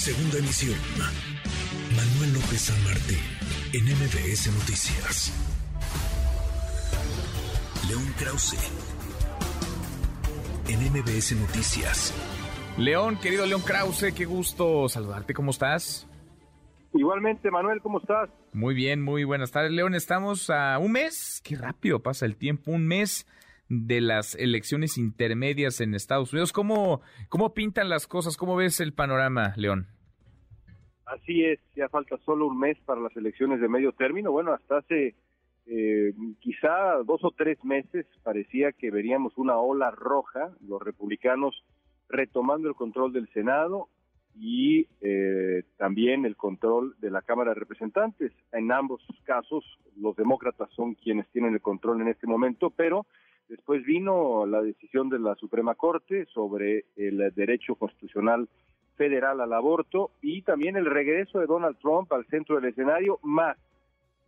Segunda emisión. Manuel López San Martín, en MBS Noticias. León Krause, en MBS Noticias. León, querido León Krause, qué gusto saludarte. ¿Cómo estás? Igualmente, Manuel, ¿cómo estás? Muy bien, muy buenas tardes, León. Estamos a un mes, qué rápido pasa el tiempo, un mes de las elecciones intermedias en Estados Unidos. ¿Cómo, cómo pintan las cosas? ¿Cómo ves el panorama, León? Así es, ya falta solo un mes para las elecciones de medio término. Bueno, hasta hace eh, quizá dos o tres meses parecía que veríamos una ola roja, los republicanos retomando el control del Senado y eh, también el control de la Cámara de Representantes. En ambos casos, los demócratas son quienes tienen el control en este momento, pero después vino la decisión de la Suprema Corte sobre el derecho constitucional federal al aborto y también el regreso de Donald Trump al centro del escenario, más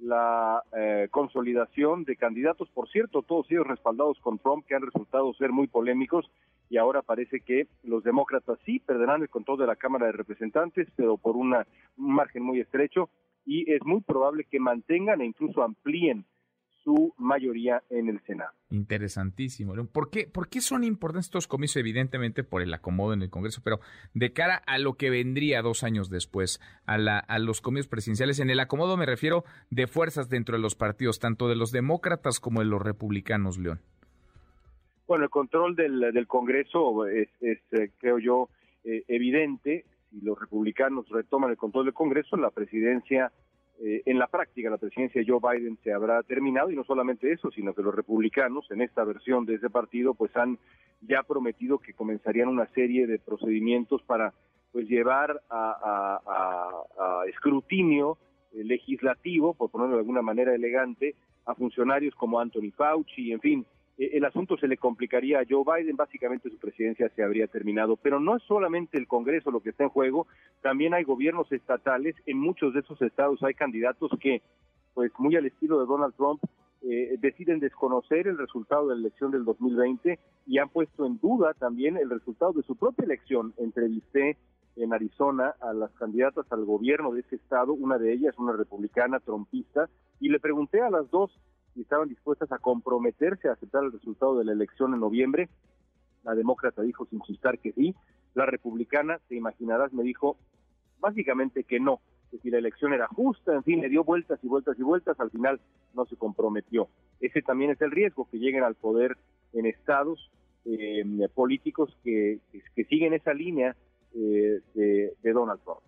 la eh, consolidación de candidatos, por cierto, todos ellos respaldados con Trump, que han resultado ser muy polémicos, y ahora parece que los demócratas sí perderán el control de la Cámara de Representantes, pero por una, un margen muy estrecho, y es muy probable que mantengan e incluso amplíen su mayoría en el Senado. Interesantísimo. ¿Por qué, ¿Por qué son importantes estos comicios? Evidentemente por el acomodo en el Congreso, pero de cara a lo que vendría dos años después, a, la, a los comicios presidenciales, en el acomodo me refiero de fuerzas dentro de los partidos, tanto de los demócratas como de los republicanos, León. Bueno, el control del, del Congreso es, es eh, creo yo, eh, evidente. Si los republicanos retoman el control del Congreso, la presidencia eh, en la práctica la presidencia de Joe Biden se habrá terminado y no solamente eso, sino que los republicanos en esta versión de ese partido pues han ya prometido que comenzarían una serie de procedimientos para pues llevar a, escrutinio eh, legislativo, por ponerlo de alguna manera elegante, a funcionarios como Anthony Fauci, en fin, el asunto se le complicaría a Joe Biden, básicamente su presidencia se habría terminado. Pero no es solamente el Congreso lo que está en juego, también hay gobiernos estatales, en muchos de esos estados hay candidatos que, pues muy al estilo de Donald Trump, eh, deciden desconocer el resultado de la elección del 2020 y han puesto en duda también el resultado de su propia elección. Entrevisté en Arizona a las candidatas al gobierno de ese estado, una de ellas, una republicana trompista, y le pregunté a las dos y estaban dispuestas a comprometerse a aceptar el resultado de la elección en noviembre. La demócrata dijo sin chistar que sí. La republicana, te imaginarás, me dijo básicamente que no, que si la elección era justa, en fin, le dio vueltas y vueltas y vueltas, al final no se comprometió. Ese también es el riesgo, que lleguen al poder en estados eh, políticos que, que, siguen esa línea eh, de, de Donald Trump.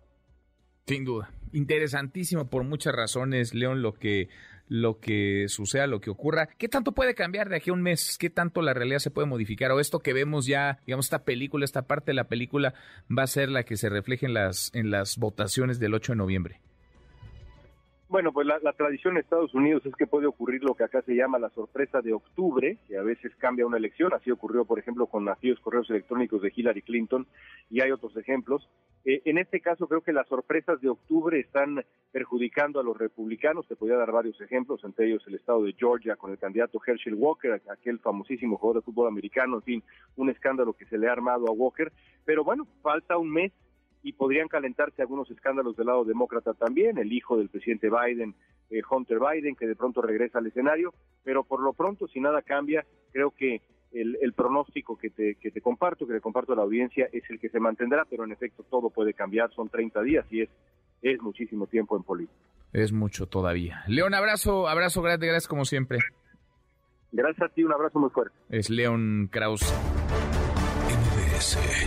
Sin duda. Interesantísimo por muchas razones, León, lo que lo que suceda, lo que ocurra. ¿Qué tanto puede cambiar de aquí a un mes? ¿Qué tanto la realidad se puede modificar? O esto que vemos ya, digamos, esta película, esta parte de la película va a ser la que se refleje en las, en las votaciones del 8 de noviembre. Bueno, pues la, tradición en Estados Unidos es que puede ocurrir lo que acá se llama la sorpresa de octubre, que a veces cambia una elección. Así ocurrió, por ejemplo, con aquellos correos electrónicos de Hillary Clinton y hay otros ejemplos. Eh, en este caso, creo que las sorpresas de octubre están perjudicando a los republicanos. Te podría dar varios ejemplos, entre ellos el estado de Georgia con el candidato Herschel Walker, aquel famosísimo jugador de fútbol americano. En fin, un escándalo que se le ha armado a Walker. Pero bueno, falta un mes y podrían calentarse algunos escándalos del lado demócrata también, el hijo del presidente Biden, eh, Hunter Biden, que de pronto regresa al escenario, pero por lo pronto, si nada cambia, creo que el, pronóstico que te, que te comparto, que le comparto a la audiencia, es el que se mantendrá, pero en efecto todo puede cambiar, son 30 días y es, es muchísimo tiempo en política. Es mucho todavía. León, abrazo, abrazo grande, gracias como siempre. Gracias a ti, un abrazo muy fuerte. Es León Kraus.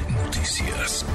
Noticias.